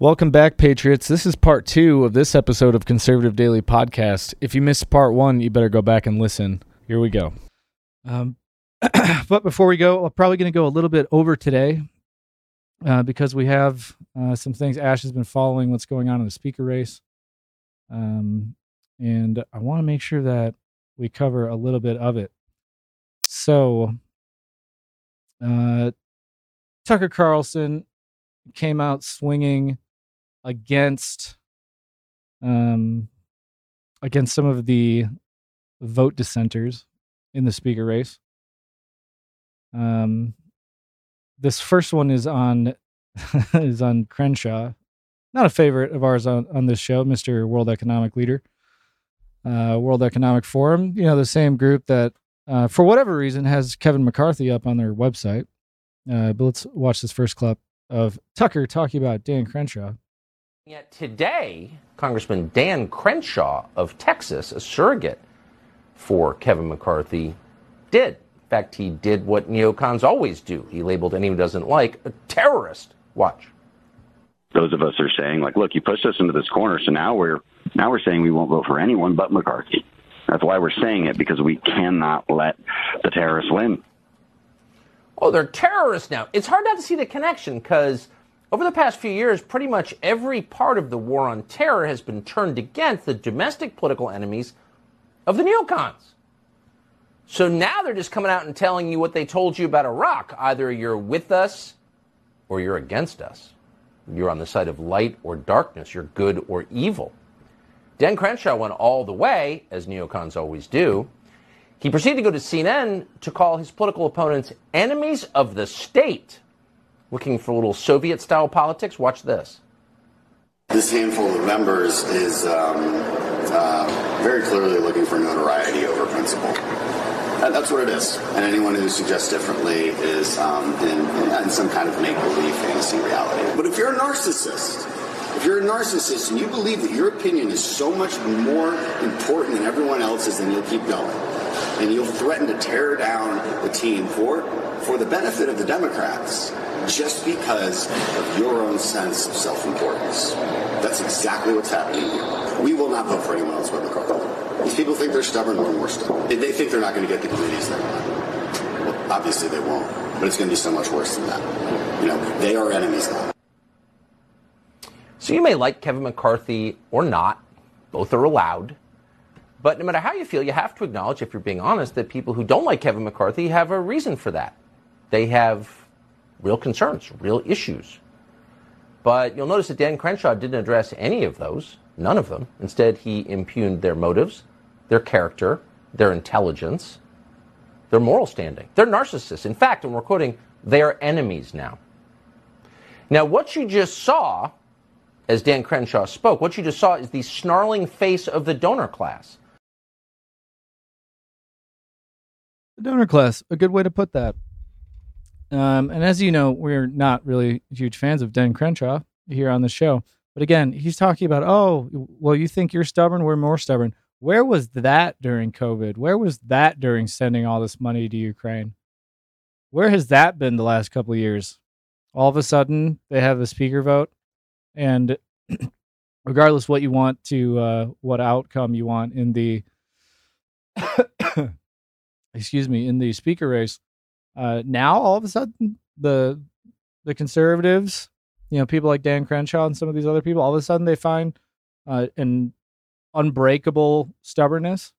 Welcome back, Patriots. This is part two of this episode of Conservative Daily Podcast. If you missed part one, you better go back and listen. Here we go. Um, but before we go, I'm probably going to go a little bit over today uh, because we have uh, some things. Ash has been following what's going on in the speaker race. Um, and I want to make sure that we cover a little bit of it. So, uh, Tucker Carlson came out swinging against um against some of the vote dissenters in the speaker race. Um this first one is on is on Crenshaw. Not a favorite of ours on, on this show, Mr. World Economic Leader. Uh, World Economic Forum, you know, the same group that uh, for whatever reason has Kevin McCarthy up on their website. Uh, but let's watch this first clip of Tucker talking about Dan Crenshaw. Yet today, Congressman Dan Crenshaw of Texas, a surrogate for Kevin McCarthy, did. In fact, he did what neocons always do. He labeled anyone who doesn't like a terrorist. Watch. Those of us are saying, like, look, you pushed us into this corner, so now we're now we're saying we won't vote for anyone but McCarthy. That's why we're saying it because we cannot let the terrorists win. Oh, they're terrorists now. It's hard not to see the connection because over the past few years, pretty much every part of the war on terror has been turned against the domestic political enemies of the neocons. So now they're just coming out and telling you what they told you about Iraq. Either you're with us or you're against us. You're on the side of light or darkness. You're good or evil. Dan Crenshaw went all the way, as neocons always do. He proceeded to go to CNN to call his political opponents enemies of the state looking for a little Soviet style politics? Watch this. This handful of members is um, uh, very clearly looking for notoriety over principle. that's what it is. And anyone who suggests differently is um, in, in, some kind of make believe fantasy reality. But if you're a narcissist, if you're a narcissist and you believe that your opinion is so much more important than everyone else's, then you'll keep going. And you'll threaten to tear down the team for, for the benefit of the Democrats just because of your own sense of self-importance. That's exactly what's happening here. We will not vote for anyone else but McCarthy. These people think they're stubborn, we're more stubborn. They think they're not going to get the communities they want. Well, obviously they won't, but it's going to be so much worse than that. You know, they are enemies now. So you may like Kevin McCarthy or not. Both are allowed. But no matter how you feel, you have to acknowledge, if you're being honest, that people who don't like Kevin McCarthy have a reason for that. They have real concerns, real issues. But you'll notice that Dan Crenshaw didn't address any of those, none of them. Instead, he impugned their motives, their character, their intelligence, their moral standing. They're narcissists. In fact, and we're quoting, they are enemies now. Now, what you just saw, as Dan Crenshaw spoke, what you just saw is the snarling face of the donor class. The donor class, a good way to put that. Um, and as you know, we're not really huge fans of Dan Crenshaw here on the show. But again, he's talking about, oh, well, you think you're stubborn? We're more stubborn. Where was that during COVID? Where was that during sending all this money to Ukraine? Where has that been the last couple of years? All of a sudden, they have a speaker vote, and regardless what you want to, uh, what outcome you want in the, excuse me, in the speaker race, uh, now all of a sudden the the conservatives, you know, people like Dan Crenshaw and some of these other people, all of a sudden they find uh, an unbreakable stubbornness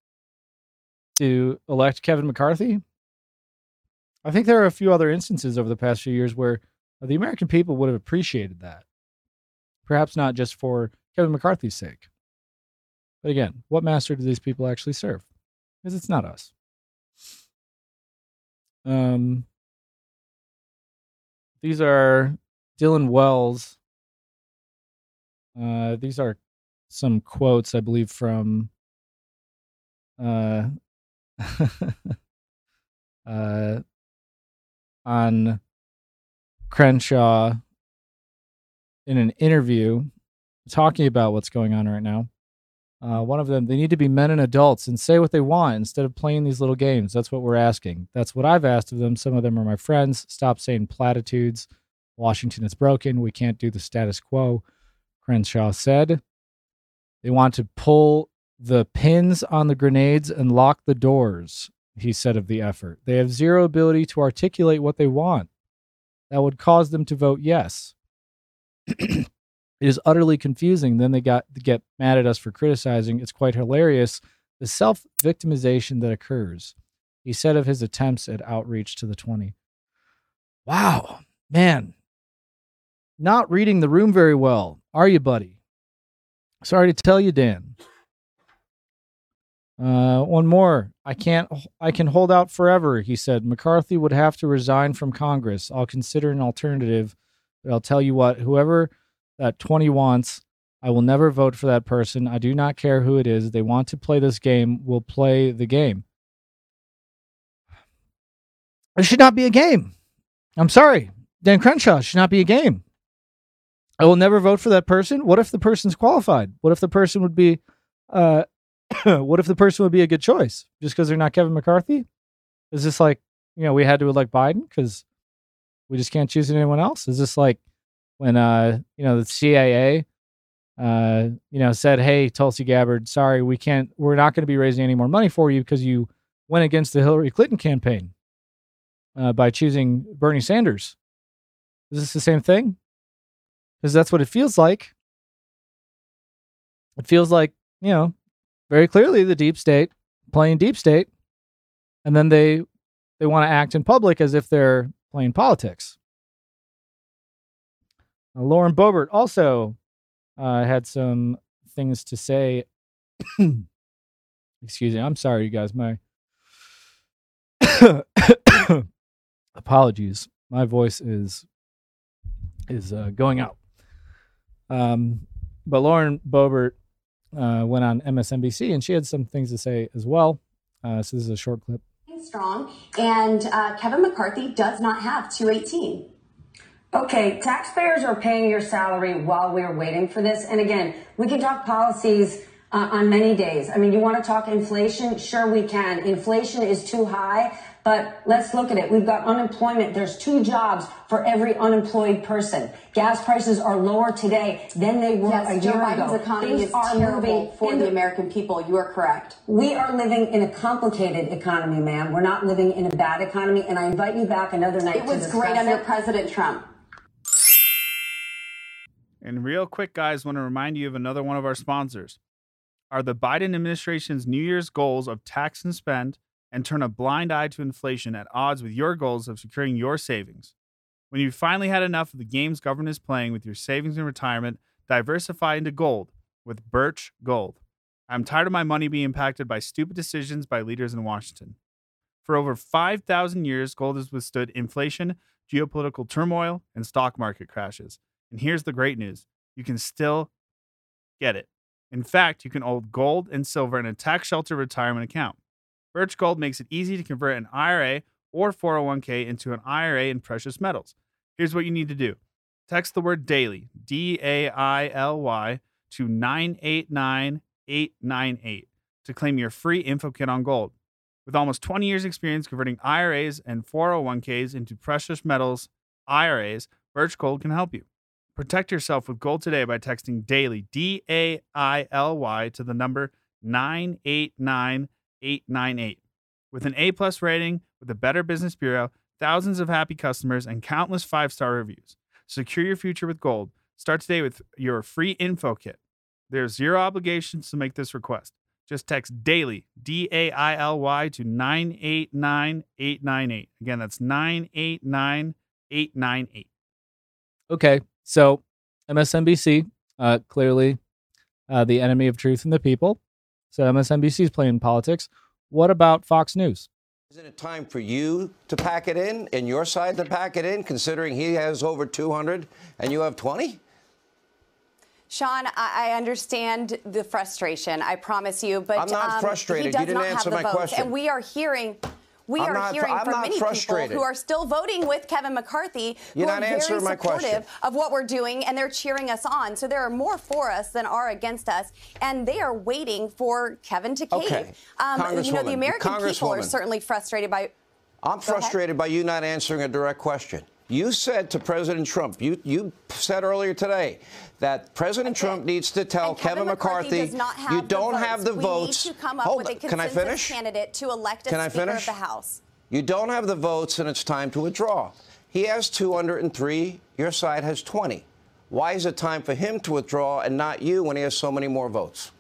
to elect Kevin McCarthy. I think there are a few other instances over the past few years where the American people would have appreciated that. Perhaps not just for Kevin McCarthy's sake. But again, what master do these people actually serve? Because it's not us. Um, these are Dylan Wells. Uh, these are some quotes, I believe, from uh, uh, on Crenshaw in an interview talking about what's going on right now. Uh, one of them, they need to be men and adults and say what they want instead of playing these little games. That's what we're asking. That's what I've asked of them. Some of them are my friends. Stop saying platitudes. Washington is broken. We can't do the status quo. Crenshaw said. They want to pull the pins on the grenades and lock the doors, he said of the effort. They have zero ability to articulate what they want. That would cause them to vote yes. It is utterly confusing. Then they got get mad at us for criticizing. It's quite hilarious the self victimization that occurs. He said of his attempts at outreach to the 20. Wow, man, not reading the room very well, are you, buddy? Sorry to tell you, Dan. Uh, one more. I can't. I can hold out forever. He said. McCarthy would have to resign from Congress. I'll consider an alternative, but I'll tell you what. Whoever that twenty wants, I will never vote for that person. I do not care who it is. They want to play this game. We'll play the game. It should not be a game. I'm sorry, Dan Crenshaw. should not be a game. I will never vote for that person. What if the person's qualified? What if the person would be uh, what if the person would be a good choice just because they're not Kevin McCarthy? Is this like, you know, we had to elect Biden because we just can't choose anyone else? Is this like when, uh, you know, the CIA, uh, you know, said, hey, Tulsi Gabbard, sorry, we can't, we're not going to be raising any more money for you because you went against the Hillary Clinton campaign uh, by choosing Bernie Sanders. Is this the same thing? Because that's what it feels like. It feels like, you know, very clearly the deep state playing deep state, and then they they want to act in public as if they're playing politics. Uh, Lauren Boebert also uh, had some things to say. Excuse me. I'm sorry, you guys. My apologies. My voice is is uh, going out. Um, but Lauren Boebert uh, went on MSNBC, and she had some things to say as well. Uh, so this is a short clip. Strong, and uh, Kevin McCarthy does not have 218. Okay, taxpayers are paying your salary while we're waiting for this. And again, we can talk policies uh, on many days. I mean, you want to talk inflation? Sure, we can. Inflation is too high. But let's look at it. We've got unemployment. There's two jobs for every unemployed person. Gas prices are lower today than they were yes, a Joe year Biden's ago. economy Things is are terrible for the American people. You are correct. We are living in a complicated economy, ma'am. We're not living in a bad economy. And I invite you back another night. It was great under President Trump. And real quick, guys, want to remind you of another one of our sponsors. Are the Biden administration's New Year's goals of tax and spend and turn a blind eye to inflation at odds with your goals of securing your savings. When you've finally had enough of the games government is playing with your savings and retirement, diversify into gold with Birch Gold. I'm tired of my money being impacted by stupid decisions by leaders in Washington. For over 5,000 years, gold has withstood inflation, geopolitical turmoil, and stock market crashes. And here's the great news you can still get it. In fact, you can hold gold and silver in a tax shelter retirement account. Birch Gold makes it easy to convert an IRA or 401k into an IRA in precious metals. Here's what you need to do text the word daily, D A I L Y, to 989898 to claim your free info kit on gold. With almost 20 years' experience converting IRAs and 401ks into precious metals IRAs, Birch Gold can help you. Protect yourself with gold today by texting daily, D A I L Y, to the number 989 898. With an A plus rating with the Better Business Bureau, thousands of happy customers, and countless five star reviews. Secure your future with gold. Start today with your free info kit. There's zero obligations to make this request. Just text daily, D A I L Y, to 989 898. Again, that's 989 898. Okay, so MSNBC, uh, clearly uh, the enemy of truth and the people. So MSNBC is playing politics. What about Fox News? Isn't it time for you to pack it in and your side to pack it in, considering he has over 200 and you have 20? Sean, I understand the frustration. I promise you, but I'm not um, frustrated. you didn't answer my votes, question. And we are hearing we I'm are not, hearing I'm from many frustrated. people who are still voting with Kevin McCarthy, You're who are not very supportive of what we're doing, and they're cheering us on. So there are more for us than are against us, and they are waiting for Kevin to cave. Okay. Um, you know, the American people are certainly frustrated by. I'm frustrated by you not answering a direct question. You said to President Trump, you, you said earlier today that President Trump needs to tell And Kevin, McCarthy, have you don't votes. have the we votes. need to come up Hold with a. Can I finish? candidate to elect a Can I Speaker finish? of the House. You don't have the votes, and it's time to withdraw. He has 203. Your side has 20. Why is it time for him to withdraw and not you when he has so many more votes?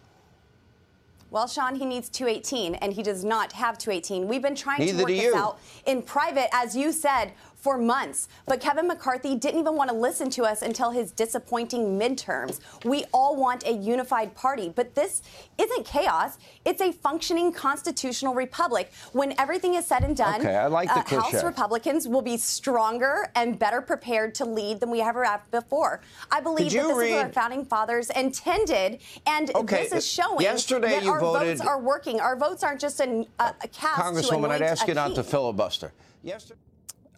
Well, Sean, he needs 218, and he does not have 218. We've been trying Neither to work this out in private, as you said, for months. But Kevin McCarthy didn't even want to listen to us until his disappointing midterms. We all want a unified party, but this isn't chaos. It's a functioning constitutional republic. When everything is said and done, Okay, I like the uh, House. Republicans will be stronger and better prepared to lead than we ever have before. I believe that this is what our founding fathers intended, and Okay, this is showing yesterday that our voted- votes are working. Our votes aren't just an, a, a cast to Congresswoman, I'd ask you not to filibuster. Yesterday.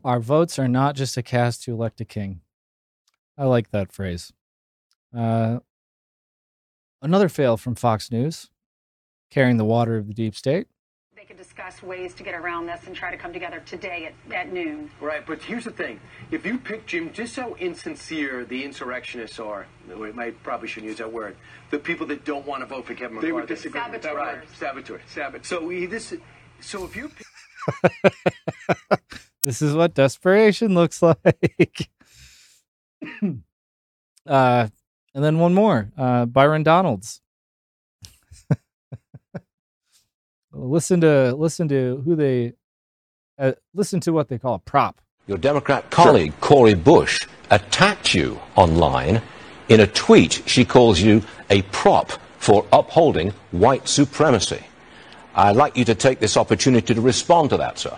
Our votes are not just a cast to elect a king. I like that phrase. Uh, another fail from Fox News, carrying the water of the deep state. They could discuss ways to get around this and try to come together today at, at noon. Right, but here's the thing. If you pick Jim, just how insincere the insurrectionists are, we might probably shouldn't use that word, the people that don't want to vote for Kevin McCarthy. They would disagree with that. Right, saboteur, saboteur. So, he, this, so if you pick This is what desperation looks like. uh, and then one more uh, Byron Donalds. listen to listen to who they uh, listen to what they call a prop. Your Democrat colleague, Cori Bush, attacked you online. In a tweet, she calls you a prop for upholding white supremacy. I'd like you to take this opportunity to respond to that, sir.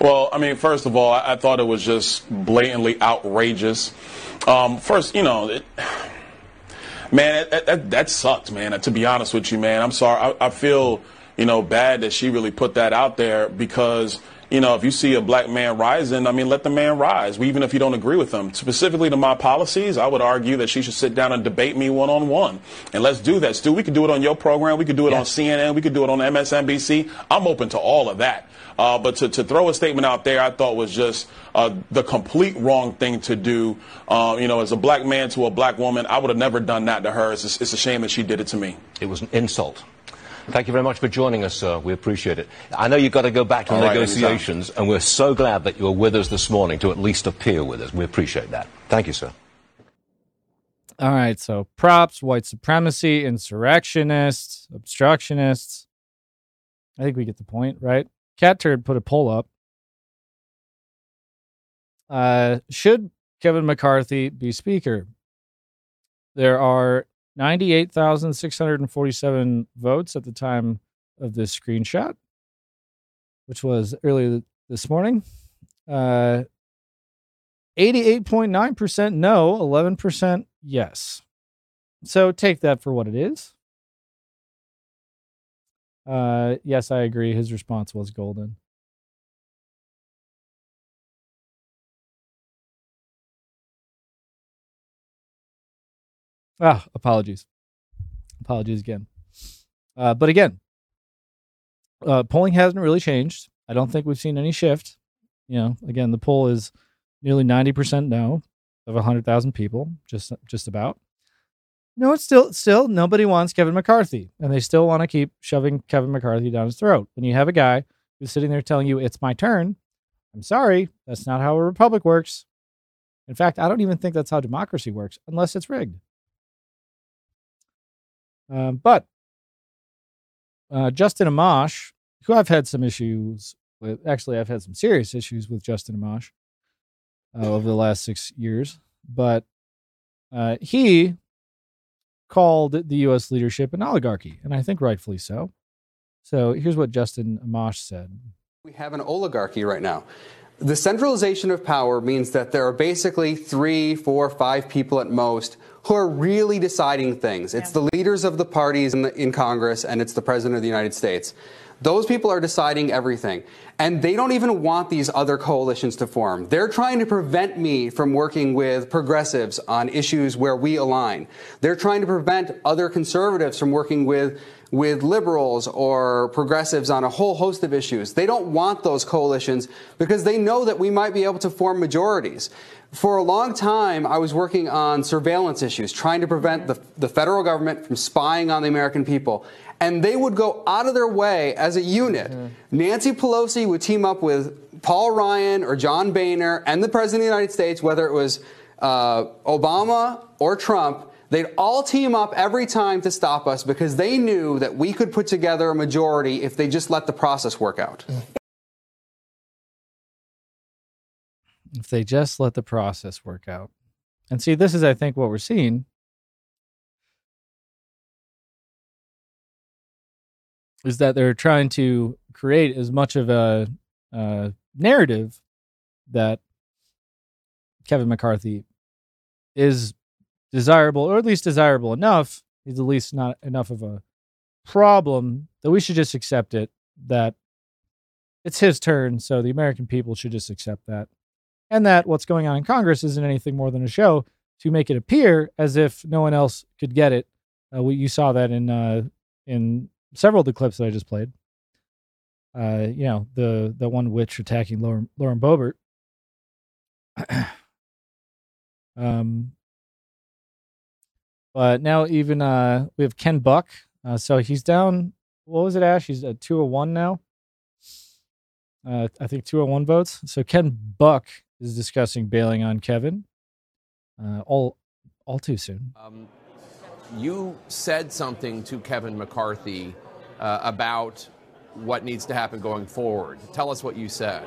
Well, I mean, first of all, I, I thought it was just blatantly outrageous. Um, first, you know, it, man, that, that, that sucked, man. To be honest with you, man, I'm sorry. I, I feel, you know, bad that she really put that out there because, you know, if you see a black man rising, I mean, let the man rise, even if you don't agree with him. Specifically to my policies, I would argue that she should sit down and debate me one on one. And let's do that, Stu. We could do it on your program. We could do it on CNN. We could do it on MSNBC. I'm open to all of that. Uh, but to, to throw a statement out there, I thought was just uh, the complete wrong thing to do. Uh, you know, as a black man to a black woman, I would have never done that to her. It's, it's a shame that she did it to me. It was an insult. Thank you very much for joining us, sir. We appreciate it. I know you've got to go back to All right, negotiations, and we're so glad that you're with us this morning to at least appear with us. We appreciate that. Thank you, sir. All right, so props, white supremacy, insurrectionists, obstructionists. I think we get the point, right? Catturd put a poll up. Uh, should Kevin McCarthy be Speaker? There are 98,647 votes at the time of this screenshot, which was earlier this morning. Uh, 88.9% no, 11% yes. So take that for what it is. Uh, yes, I agree. His response was golden. Ah, apologies. Apologies again. Uh, but again, uh, polling hasn't really changed. I don't think we've seen any shift. You know, again, the poll is nearly 90% no of 100,000 people, just just about. No, it's still still nobody wants Kevin McCarthy, and they still want to keep shoving Kevin McCarthy down his throat. When you have a guy who's sitting there telling you it's my turn, I'm sorry, that's not how a republic works. In fact, I don't even think that's how democracy works, unless it's rigged. Um, but uh, Justin Amash, who I've had some issues with, actually, I've had some serious issues with Justin Amash uh, over the last six years, but uh, he called the U.S. leadership an oligarchy, and I think rightfully so. So here's what Justin Amash said. We have an oligarchy right now. The centralization of power means that there are basically three, four, five people at most who are really deciding things. It's the leaders of the parties in, the, in Congress and it's the President of the United States. Those people are deciding everything. And they don't even want these other coalitions to form. They're trying to prevent me from working with progressives on issues where we align. They're trying to prevent other conservatives from working with with liberals or progressives on a whole host of issues. They don't want those coalitions because they know that we might be able to form majorities. For a long time, I was working on surveillance issues, trying to prevent the, the federal government from spying on the American people. And they would go out of their way as a unit. Mm-hmm. Nancy Pelosi would team up with Paul Ryan or John Boehner and the President of the United States, whether it was uh, Obama or Trump. They'd all team up every time to stop us because they knew that we could put together a majority if they just let the process work out. If they just let the process work out. And see, this is, I think, what we're seeing. Is that they're trying to create as much of a, a narrative that Kevin McCarthy is desirable, or at least desirable enough. He's at least not enough of a problem that we should just accept it. That it's his turn, so the American people should just accept that. And that what's going on in Congress isn't anything more than a show to make it appear as if no one else could get it. Uh, we, you saw that in uh, in several of the clips that I just played. Uh, you know, the the one witch attacking Lauren, Lauren Boebert. um, but now even uh, we have Ken Buck. Uh, so he's down. What was it, Ash? He's at 201 now. Uh, I think 201 votes. So Ken Buck is discussing bailing on Kevin. Uh, all all too soon. Um, you said something to Kevin McCarthy uh, about what needs to happen going forward. Tell us what you said.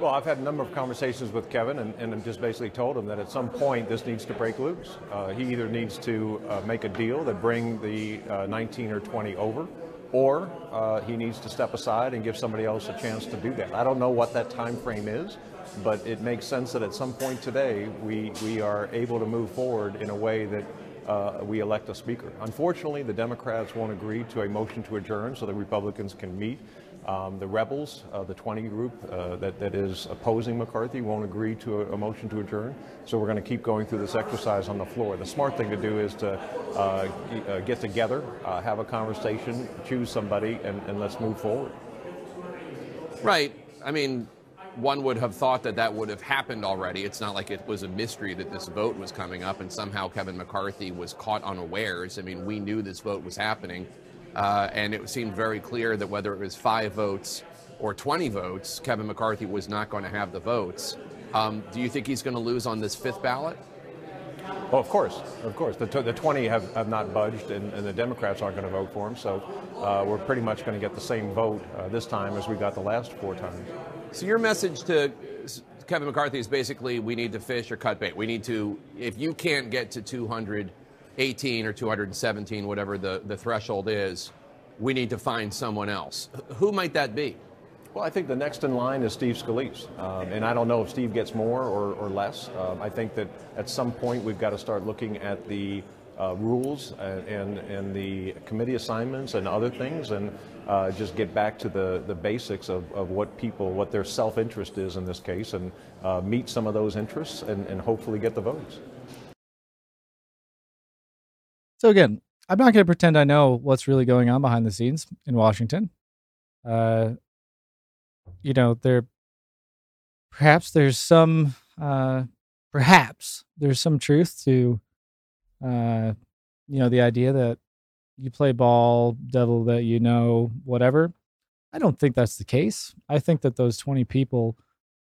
Well, I've had a number of conversations with Kevin and, and I've just basically told him that at some point this needs to break loose. Uh, he either needs to uh, make a deal that bring the uh, 19 or 20 over, or uh, he needs to step aside and give somebody else a chance to do that. I don't know what that time frame is, but it makes sense that at some point today we, we are able to move forward in a way that uh, we elect a speaker. Unfortunately, the Democrats won't agree to a motion to adjourn so the Republicans can meet. Um, the rebels, uh, the 20 group uh, that, that is opposing McCarthy, won't agree to a, a motion to adjourn. So we're going to keep going through this exercise on the floor. The smart thing to do is to uh, uh get together, uh, have a conversation, choose somebody, and, and let's move forward. Right. I mean, one would have thought that that would have happened already. It's not like it was a mystery that this vote was coming up and somehow Kevin McCarthy was caught unawares. I mean, we knew this vote was happening. Uh, and it seemed very clear that whether it was five votes or 20 votes, Kevin McCarthy was not going to have the votes. Um, do you think he's going to lose on this fifth ballot? Well, of course, of course. The, t- the 20 have, have not budged, and, and, the Democrats aren't going to vote for him. So uh, we're pretty much going to get the same vote uh, this time as we got the last four times. So your message to Kevin McCarthy is basically we need to fish or cut bait. We need to, if you can't get to 218 or 217, whatever the, the threshold is, we need to find someone else. Who might that be? Well, I think the next in line is Steve Scalise. Um, and I don't know if Steve gets more or, or less. Um, I think that at some point we've got to start looking at the uh, rules and, and, and, the committee assignments and other things and uh, just get back to the, the basics of, of what people, what their self interest is in this case and uh, meet some of those interests and, and hopefully get the votes. So again, I'm not going to pretend I know what's really going on behind the scenes in Washington. Uh, you know, there perhaps there's some uh, perhaps there's some truth to uh, you know the idea that you play ball, devil that you know, whatever. I don't think that's the case. I think that those 20 people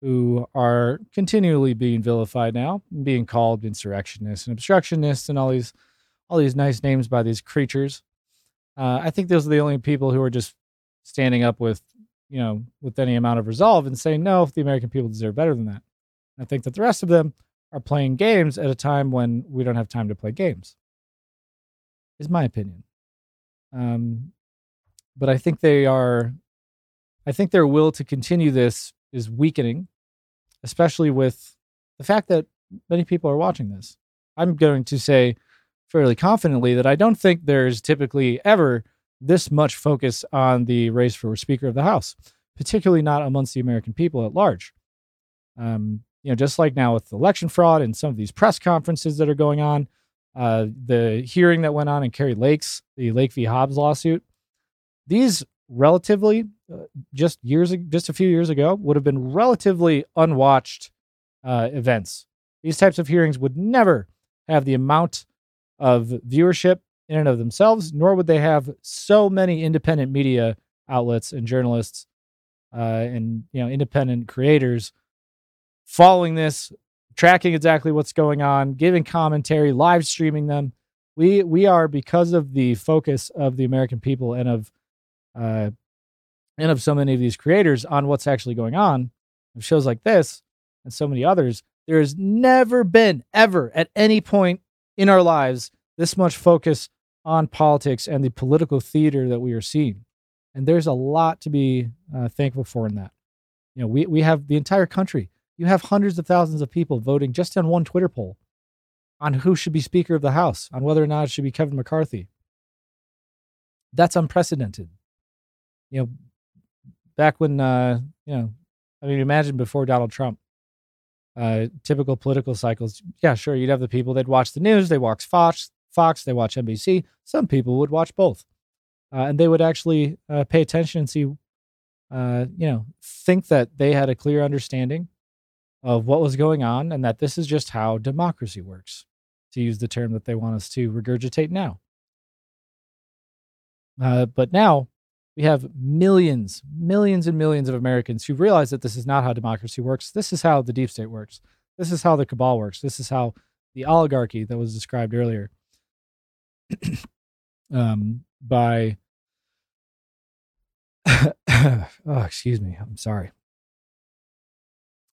who are continually being vilified now, being called insurrectionists and obstructionists and all these all these nice names by these creatures. Uh, I think those are the only people who are just standing up with, you know, with any amount of resolve and saying, no, if the American people deserve better than that. I think that the rest of them are playing games at a time when we don't have time to play games, is my opinion. Um, but I think they are, I think their will to continue this is weakening, especially with the fact that many people are watching this. I'm going to say fairly confidently that I don't think there's typically ever this much focus on the race for Speaker of the House, particularly not amongst the American people at large. Um, you know, just like now with election fraud and some of these press conferences that are going on, uh, the hearing that went on in Kari Lake's, the Lake v. Hobbs lawsuit, these relatively uh, just years, just a few years ago, would have been relatively unwatched uh, events. These types of hearings would never have the amount of viewership in and of themselves, nor would they have so many independent media outlets and journalists uh, and you know independent creators following this, tracking exactly what's going on, giving commentary, live streaming them. We we are because of the focus of the American people and of uh, and of so many of these creators on what's actually going on. Of shows like this and so many others, there has never been ever at any point in our lives this much focus on politics and the political theater that we are seeing. And there's a lot to be uh, thankful for in that. You know, we, we have the entire country. You have hundreds of thousands of people voting just on one Twitter poll on who should be Speaker of the House, on whether or not it should be Kevin McCarthy. That's unprecedented. You know, back when, uh, you know, I mean, imagine before Donald Trump, uh, typical political cycles. Yeah, sure, you'd have the people that watch the news, they watch Fox, Fox, they watch NBC. Some people would watch both, uh, and they would actually uh, pay attention and see, uh, you know, think that they had a clear understanding of what was going on, and that this is just how democracy works, to use the term that they want us to regurgitate now. Uh, but now we have millions, millions and millions of Americans who realize that this is not how democracy works. This is how the deep state works. This is how the cabal works. This is how the oligarchy that was described earlier um, by, oh, excuse me, I'm sorry,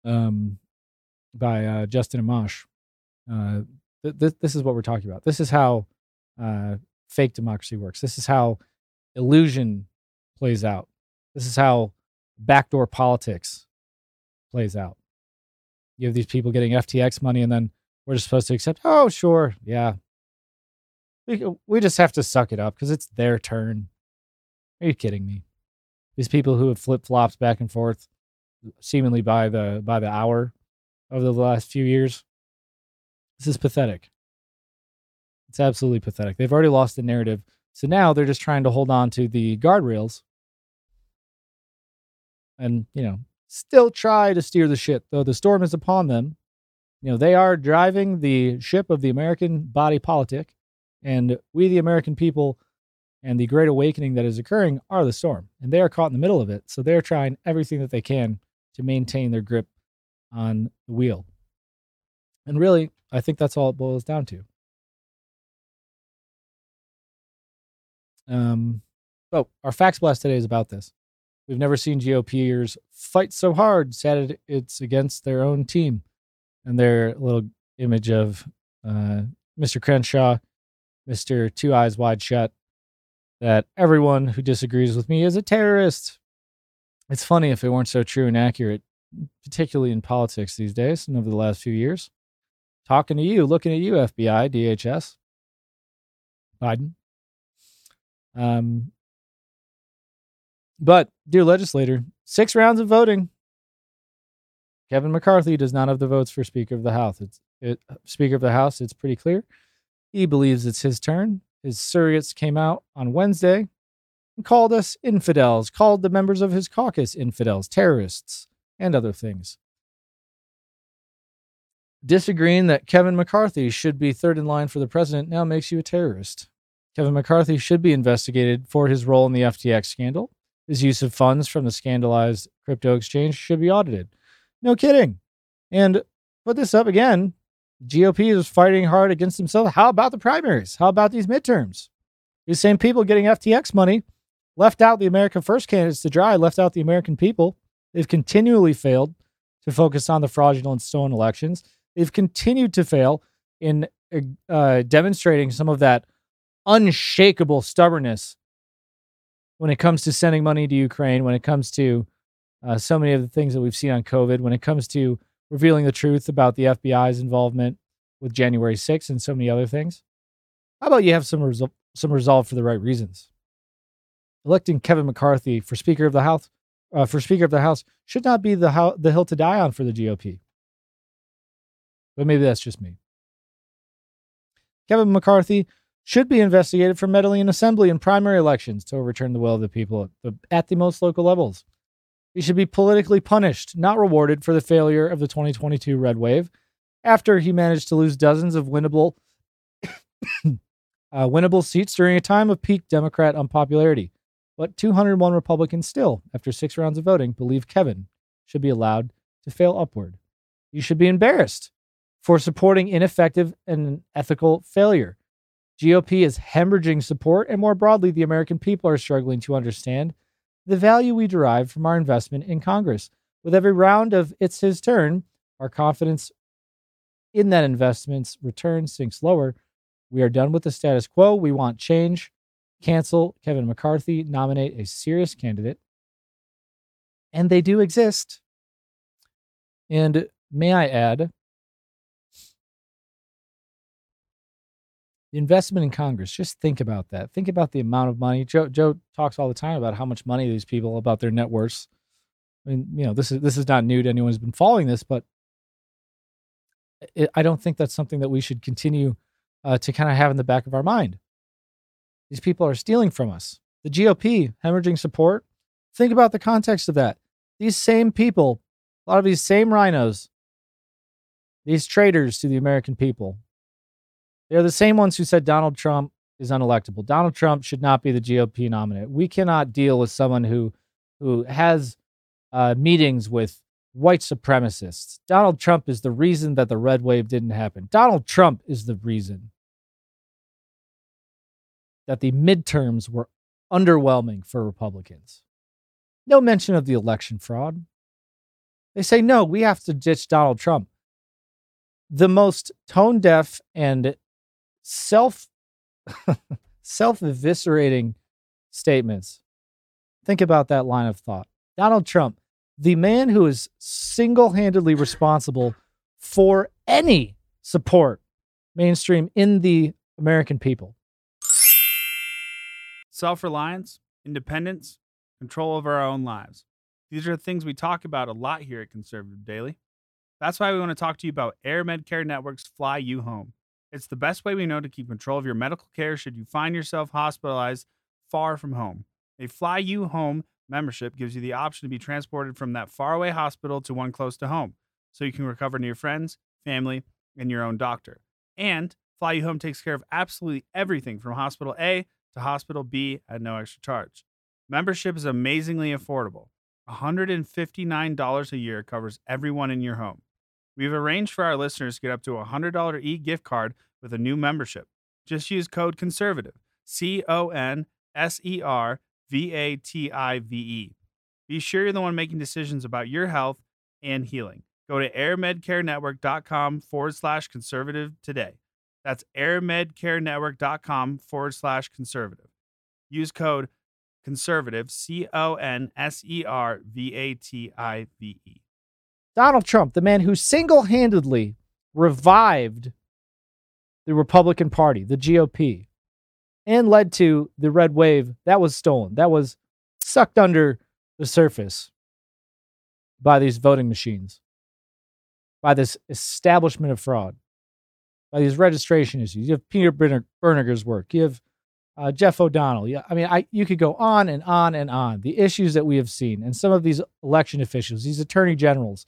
um, by uh, Justin Amash. Uh, th- th- this is what we're talking about. This is how uh, fake democracy works. This is how illusion plays out. This is how backdoor politics plays out. You have these people getting FTX money, and then we're just supposed to accept, oh, sure, yeah. We, we just have to suck it up because it's their turn. Are you kidding me? These people who have flip flopped back and forth, seemingly by the by the hour over the last few years. This is pathetic. It's absolutely pathetic. They've already lost the narrative. So now they're just trying to hold on to the guardrails and you know still try to steer the ship though the storm is upon them you know they are driving the ship of the american body politic and we the american people and the great awakening that is occurring are the storm and they are caught in the middle of it so they're trying everything that they can to maintain their grip on the wheel and really i think that's all it boils down to um oh our Faxblast today is about this We've never seen GOPers fight so hard, said it's against their own team. And their little image of uh, Mr. Crenshaw, Mr. Two Eyes Wide Shut, that everyone who disagrees with me is a terrorist. It's funny if it weren't so true and accurate, particularly in politics these days and over the last few years. Talking to you, looking at you, FBI, DHS, Biden. Um, but, dear legislator, six rounds of voting. Kevin McCarthy does not have the votes for Speaker of the House. It's it, Speaker of the House. It's pretty clear. He believes it's his turn. His surrogates came out on Wednesday called us infidels, called the members of his caucus infidels, terrorists, and other things. Disagreeing that Kevin McCarthy should be third in line for the president now makes you a terrorist. Kevin McCarthy should be investigated for his role in the FTX scandal his use of funds from the scandalized crypto exchange should be audited. No kidding. And put this up again GOP is fighting hard against themselves. How about the primaries? How about these midterms? These same people getting FTX money left out the American First candidates to dry, left out the American people. They've continually failed to focus on the fraudulent stolen elections. They've continued to fail in uh, demonstrating some of that unshakable stubbornness when it comes to sending money to Ukraine, when it comes to uh, so many of the things that we've seen on COVID, when it comes to revealing the truth about the FBI's involvement with January 6th and so many other things. How about you have some resol- some resolve for the right reasons? Electing Kevin McCarthy for Speaker of the House uh, for Speaker of the House should not be the ho- the hill to die on for the GOP. But maybe that's just me. Kevin McCarthy should be investigated for meddling in assembly and primary elections to overturn the will of the people at the, at the most local levels. He should be politically punished, not rewarded for the failure of the 2022 red wave after he managed to lose dozens of winnable uh, winnable seats during a time of peak Democrat unpopularity. But 201 Republicans still, after six rounds of voting, believe Kevin should be allowed to fail upward. You should be embarrassed for supporting ineffective and ethical failure. GOP is hemorrhaging support, and more broadly, the American people are struggling to understand the value we derive from our investment in Congress. With every round of It's His Turn, our confidence in that investment's return sinks lower. We are done with the status quo. We want change. Cancel Kevin McCarthy, nominate a serious candidate. And they do exist. And may I add, the investment in Congress, just think about that. Think about the amount of money. Joe Joe talks all the time about how much money these people about their net worths. I mean, you know, this is this is not new to anyone who's been following this, but it, I don't think that's something that we should continue uh, to kind of have in the back of our mind. These people are stealing from us. The GOP hemorrhaging support. Think about the context of that. These same people, a lot of these same rhinos, these traitors to the American people, they're the same ones who said Donald Trump is unelectable. Donald Trump should not be the GOP nominee. We cannot deal with someone who who has uh, meetings with white supremacists. Donald Trump is the reason that the red wave didn't happen. Donald Trump is the reason that the midterms were underwhelming for Republicans. No mention of the election fraud. They say, no, we have to ditch Donald Trump. The most tone deaf and self self eviscerating statements. Think about that line of thought. Donald Trump the man who is single handedly responsible for any support mainstream in the American people. Self reliance, independence, control over our own lives. These are the things we talk about a lot here at Conservative Daily. That's why we want to talk to you about Air Medcare Network's Fly You Home. It's the best way we know to keep control of your medical care should you find yourself hospitalized far from home. A Fly You Home membership gives you the option to be transported from that faraway hospital to one close to home so you can recover near friends, family, and your own doctor. And Fly You Home takes care of absolutely everything from Hospital A to Hospital B at no extra charge. Membership is amazingly affordable. $159 a year covers everyone in your home. We've arranged for our listeners to get up to a $100 e gift card with a new membership. Just use code CONSERVATIVE, C O N S E R V A T I V E. Be sure you're the one making decisions about your health and healing. Go to airmedcarenetwork.com forward slash conservative today. That's airmedcarenetwork.com forward slash conservative. Use code conservative, C O N S E R V A T I V E. Donald Trump, the man who single handedly revived the Republican Party, the GOP, and led to the red wave that was stolen, that was sucked under the surface by these voting machines, by this establishment of fraud, by these registration issues. You have Peter Bernegger's work. You have uh, Jeff O'Donnell. Yeah, I mean, I you could go on and on and on. The issues that we have seen, and some of these election officials, these attorney generals,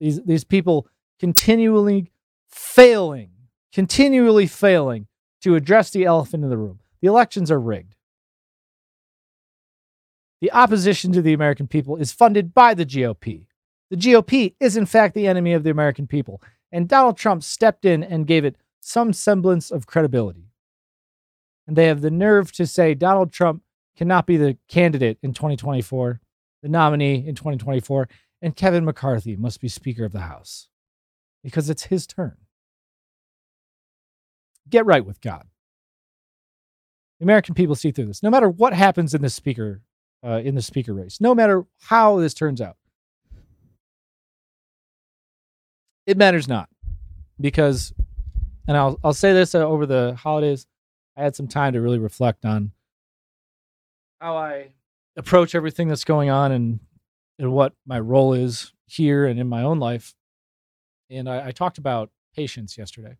these these people continually failing, continually failing to address the elephant in the room. The elections are rigged. The opposition to the American people is funded by the GOP. The GOP is, in fact, the enemy of the American people. And Donald Trump stepped in and gave it some semblance of credibility. And they have the nerve to say Donald Trump cannot be the candidate in 2024, the nominee in 2024, and Kevin McCarthy must be Speaker of the House because it's his turn. Get right with God. The American people see through this. No matter what happens in the speaker uh, in the speaker race, no matter how this turns out, it matters not because, and I'll I'll say this uh, over the holidays, I had some time to really reflect on how I approach everything that's going on and and what my role is here and in my own life. And I, I talked about patience yesterday,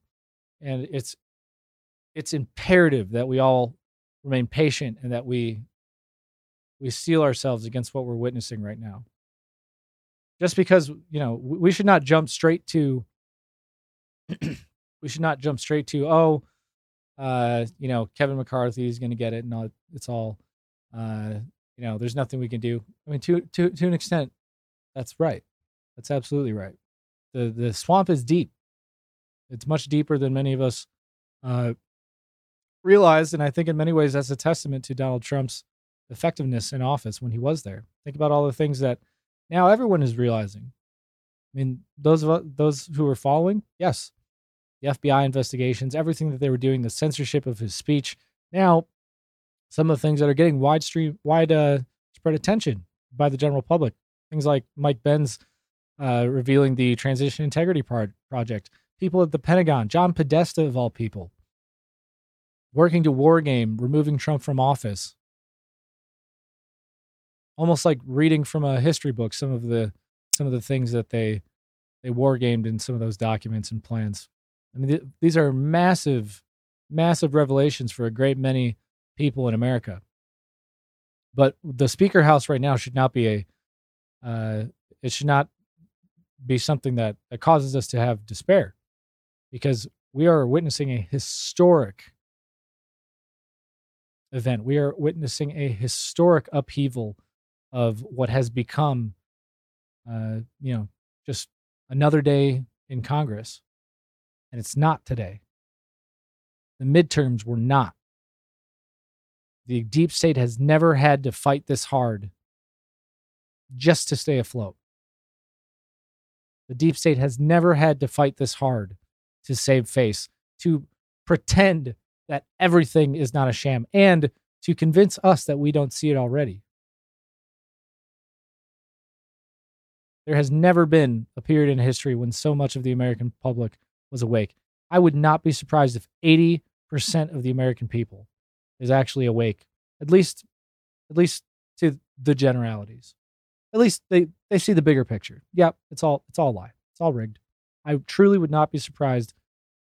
and it's it's imperative that we all remain patient and that we we steel ourselves against what we're witnessing right now. Just because, you know, we should not jump straight to we should not jump straight to, oh, uh, you know, Kevin McCarthy is going to get it and all, it's all uh, you know, there's nothing we can do. I mean, to to to an extent, that's right. That's absolutely right. the The swamp is deep. It's much deeper than many of us uh, and I think in many ways that's a testament to Donald Trump's effectiveness in office when he was there. Think about all the things that now everyone is realizing. I mean, those of those who were following, yes, the FBI investigations, everything that they were doing, the censorship of his speech. Now some of the things that are getting wide stream, wide uh, spread attention by the general public. Things like Mike Benz uh, revealing the Transition Integrity Pro- Project, people at the Pentagon, John Podesta of all people, working to war game, removing Trump from office. Almost like reading from a history book some of the some of the things that they they war gamed in some of those documents and plans. I mean, th- these are massive, massive revelations for a great many people in America. But the speaker house right now should not be a uh, it should not be something that, that causes us to have despair because we are witnessing a historic event. We are witnessing a historic upheaval of what has become, uh, you know, just another day in Congress. And it's not today. The midterms were not. The deep state has never had to fight this hard just to stay afloat. The deep state has never had to fight this hard to save face, to pretend that everything is not a sham, and to convince us that we don't see it already. There has never been a period in history when so much of the American public was awake. I would not be surprised if 80% of the American people is actually awake, at least, at least to the generalities. At least they they see the bigger picture. Yep, it's all it's all lie. It's all rigged. I truly would not be surprised.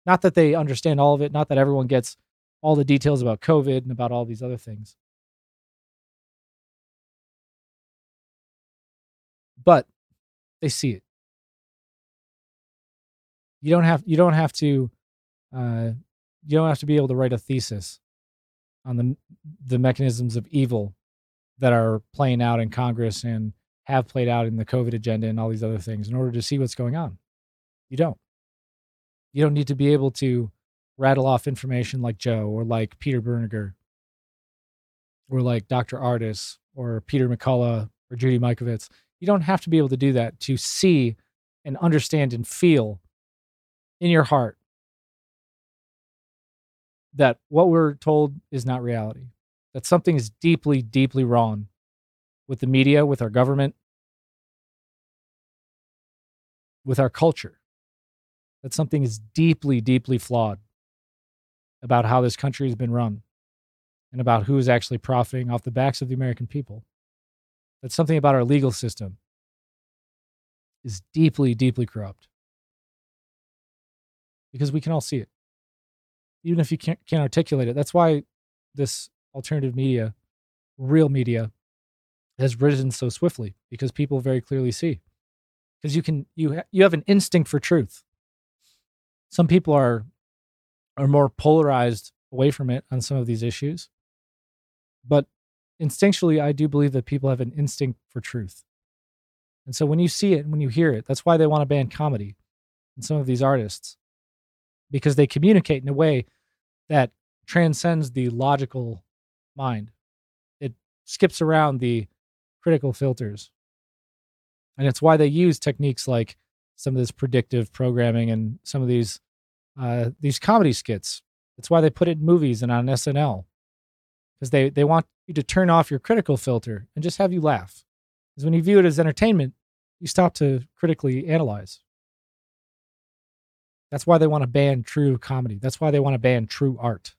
Not that they understand all of it. Not that everyone gets all the details about COVID and about all these other things. But they see it. You don't have you don't have to uh, you don't have to be able to write a thesis on the the mechanisms of evil that are playing out in Congress and have played out in the COVID agenda and all these other things in order to see what's going on. You don't. You don't need to be able to rattle off information like Joe or like Peter Bernegger or like Dr. Ardis or Peter McCullough or Judy Mikovits. You don't have to be able to do that to see and understand and feel in your heart that what we're told is not reality, that something is deeply, deeply wrong with the media, with our government, with our culture, that something is deeply, deeply flawed about how this country has been run and about who is actually profiting off the backs of the American people. That something about our legal system is deeply, deeply corrupt because we can all see it even if you can't, can't articulate it. That's why this alternative media, real media, has risen so swiftly because people very clearly see. Because you can you ha- you have an instinct for truth. Some people are are more polarized away from it on some of these issues, but instinctually, I do believe that people have an instinct for truth. And so when you see it, when you hear it, that's why they want to ban comedy and some of these artists because they communicate in a way that transcends the logical mind. It skips around the critical filters. And it's why they use techniques like some of this predictive programming and some of these uh, these comedy skits. That's why they put it in movies and on SNL. Because they, they want you to turn off your critical filter and just have you laugh. Because when you view it as entertainment, you stop to critically analyze. That's why they want to ban true comedy. That's why they want to ban true art.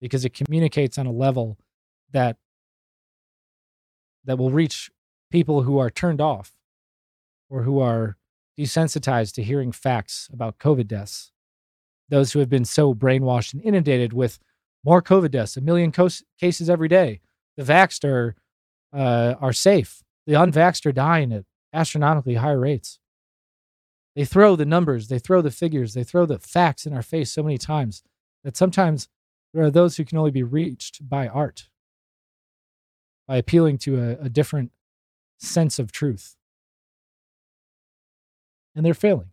Because it communicates on a level that that will reach people who are turned off or who are desensitized to hearing facts about COVID deaths those who have been so brainwashed and inundated with more COVID deaths, a million cos- cases every day. The vaxxed are, uh, are safe. The unvaxxed are dying at astronomically higher rates. They throw the numbers, they throw the figures, they throw the facts in our face so many times that sometimes there are those who can only be reached by art, by appealing to a, a different sense of truth. And they're failing.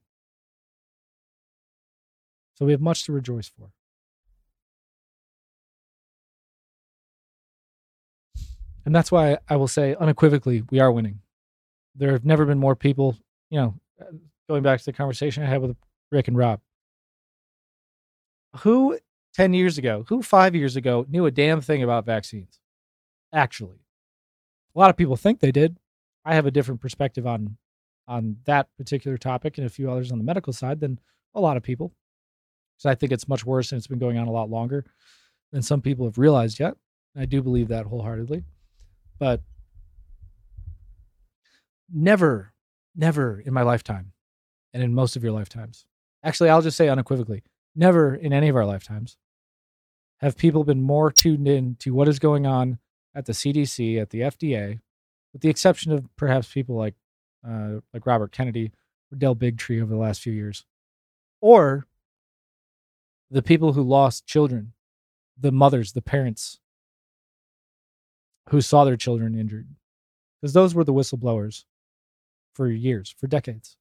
So we have much to rejoice for. And that's why I will say unequivocally, we are winning. There have never been more people, you know, going back to the conversation I had with Rick and Rob. Who 10 years ago, who five years ago knew a damn thing about vaccines? Actually, a lot of people think they did. I have a different perspective on on that particular topic and a few others on the medical side than a lot of people. So I think it's much worse and it's been going on a lot longer than some people have realized yet. I do believe that wholeheartedly. But never, never in my lifetime and in most of your lifetimes, actually, I'll just say unequivocally, never in any of our lifetimes have people been more tuned in to what is going on at the CDC, at the FDA, with the exception of perhaps people like uh, like Robert Kennedy or Del Bigtree over the last few years, or the people who lost children, the mothers, the parents who saw their children injured, because those were the whistleblowers for years, for decades.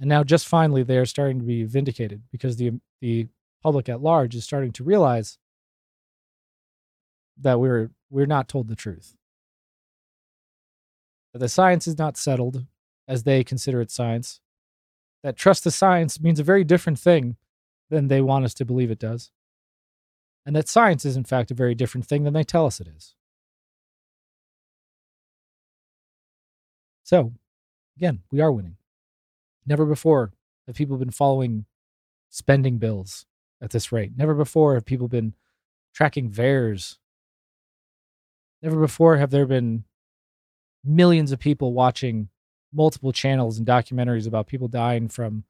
And now, just finally, they are starting to be vindicated because the the public at large is starting to realize that we're we're not told the truth. That the science is not settled as they consider it science. That trust the science means a very different thing than they want us to believe it does. And that science is in fact a very different thing than they tell us it is. So, again, we are winning. Never before have people been following spending bills at this rate. Never before have people been tracking VAERS. Never before have there been millions of people watching multiple channels and documentaries about people dying from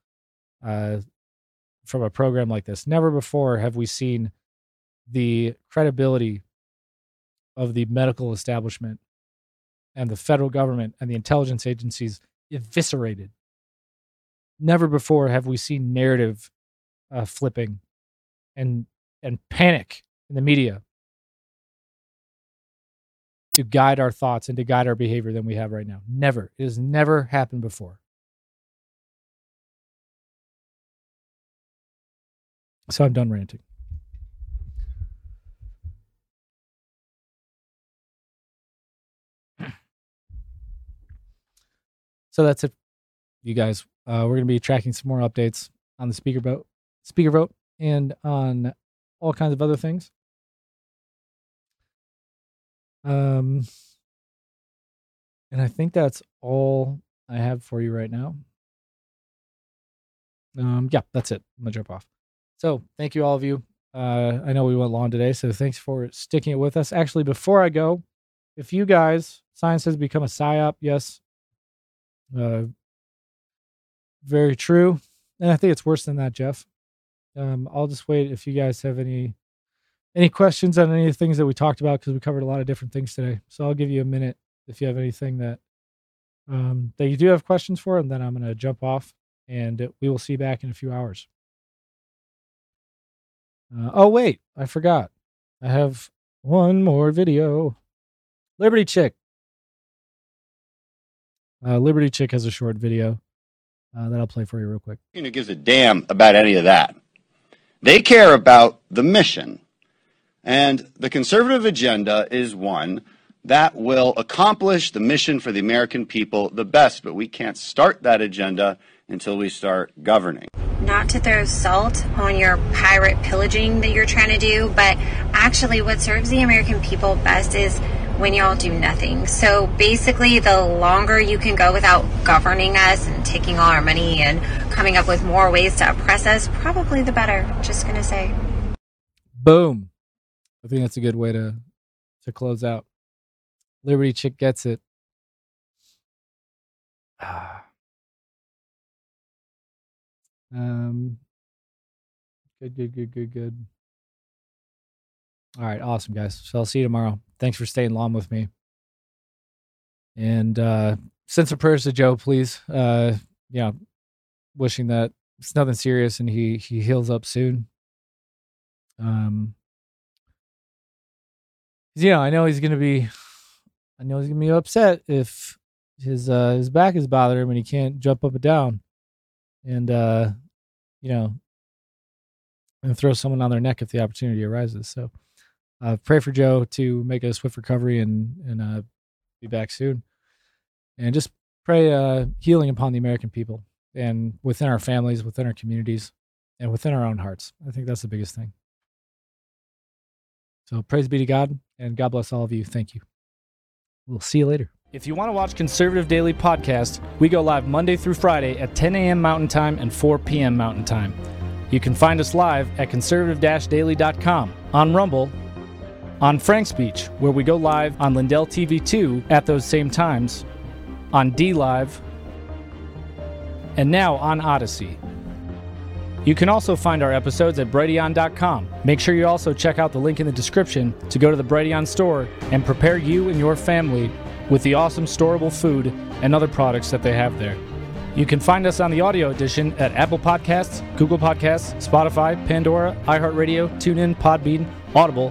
uh, from a program like this. Never before have we seen the credibility of the medical establishment and the federal government and the intelligence agencies eviscerated. Never before have we seen narrative uh, flipping and and panic in the media to guide our thoughts and to guide our behavior than we have right now. Never. It has never happened before. So I'm done ranting. So that's it, you guys. Uh, we're going to be tracking some more updates on the speaker vote, speaker vote, and on all kinds of other things. Um, and I think that's all I have for you right now. Um, yeah, that's it. I'm gonna jump off. So thank you all of you. Uh, I know we went long today, so thanks for sticking it with us. Actually, before I go, if you guys, science has become a psyop. Yes, uh, very true. And I think it's worse than that, Jeff. Um, I'll just wait if you guys have any any questions on any of the things that we talked about because we covered a lot of different things today. So I'll give you a minute if you have anything that um, that you do have questions for, and then I'm going to jump off, and we will see you back in a few hours. Uh, oh wait, I forgot. I have one more video. Liberty Chick. Uh, Liberty Chick has a short video uh, that I'll play for you real quick. Who gives a damn about any of that? They care about the mission. And the conservative agenda is one that will accomplish the mission for the American people the best, but we can't start that agenda until we start governing. Not to throw salt on your pirate pillaging that you're trying to do, but actually, what serves the American people best is when y'all do nothing. So basically, the longer you can go without governing us and taking all our money and coming up with more ways to oppress us, probably the better. Just gonna say. Boom. I think that's a good way to to close out. Liberty Chick gets it. um Good, good, good, good, good. All right, awesome, guys. So I'll see you tomorrow. Thanks for staying long with me. And uh send some prayers to Joe, please. Uh yeah, wishing that it's nothing serious and he he heals up soon. Um yeah, I know he's gonna be I know he's gonna be upset if his uh his back is bothering him and he can't jump up and down. And uh you know and throw someone on their neck if the opportunity arises. So uh pray for Joe to make a swift recovery and and uh be back soon. And just pray uh healing upon the American people and within our families, within our communities, and within our own hearts. I think that's the biggest thing. So praise be to God and God bless all of you. Thank you. We'll see you later. If you want to watch Conservative Daily Podcast, we go live Monday through Friday at 10 a.m. Mountain Time and 4 p.m. Mountain Time. You can find us live at conservative-daily.com, on Rumble, on FrankSpeech, where we go live on Lindell TV 2 at those same times, on D Live, and now on Odysee. You can also find our episodes at Brighteon.com. Make sure you also check out the link in the description to go to the Brighteon store and prepare you and your family with the awesome storable food and other products that they have there. You can find us on the audio edition at Apple Podcasts, Google Podcasts, Spotify, Pandora, iHeartRadio, TuneIn, Podbean, Audible,